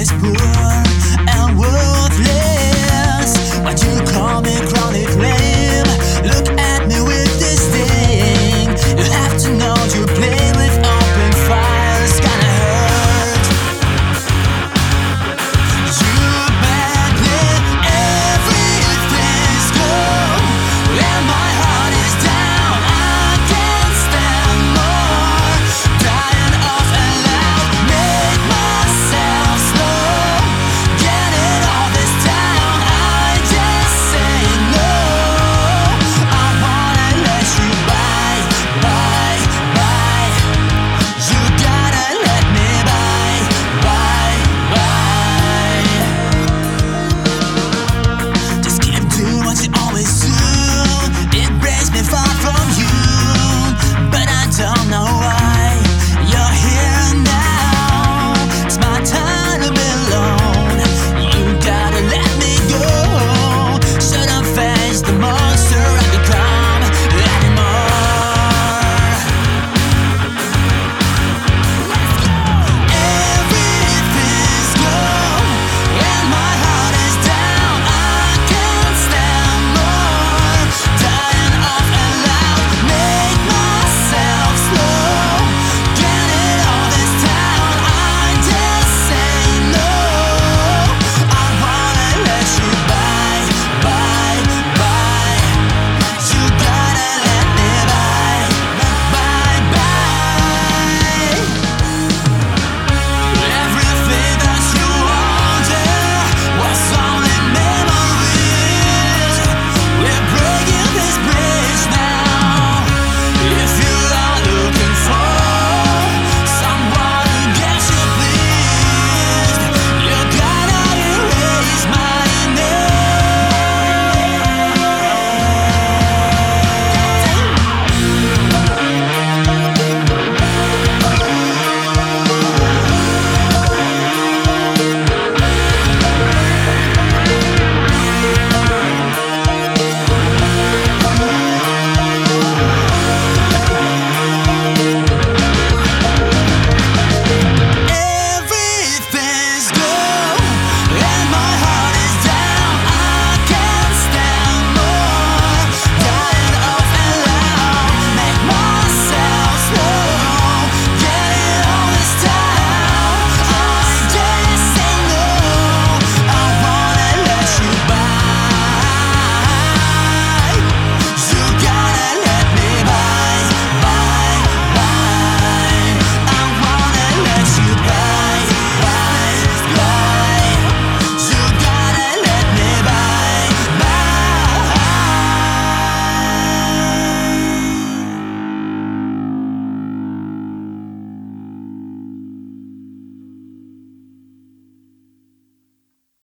always poor.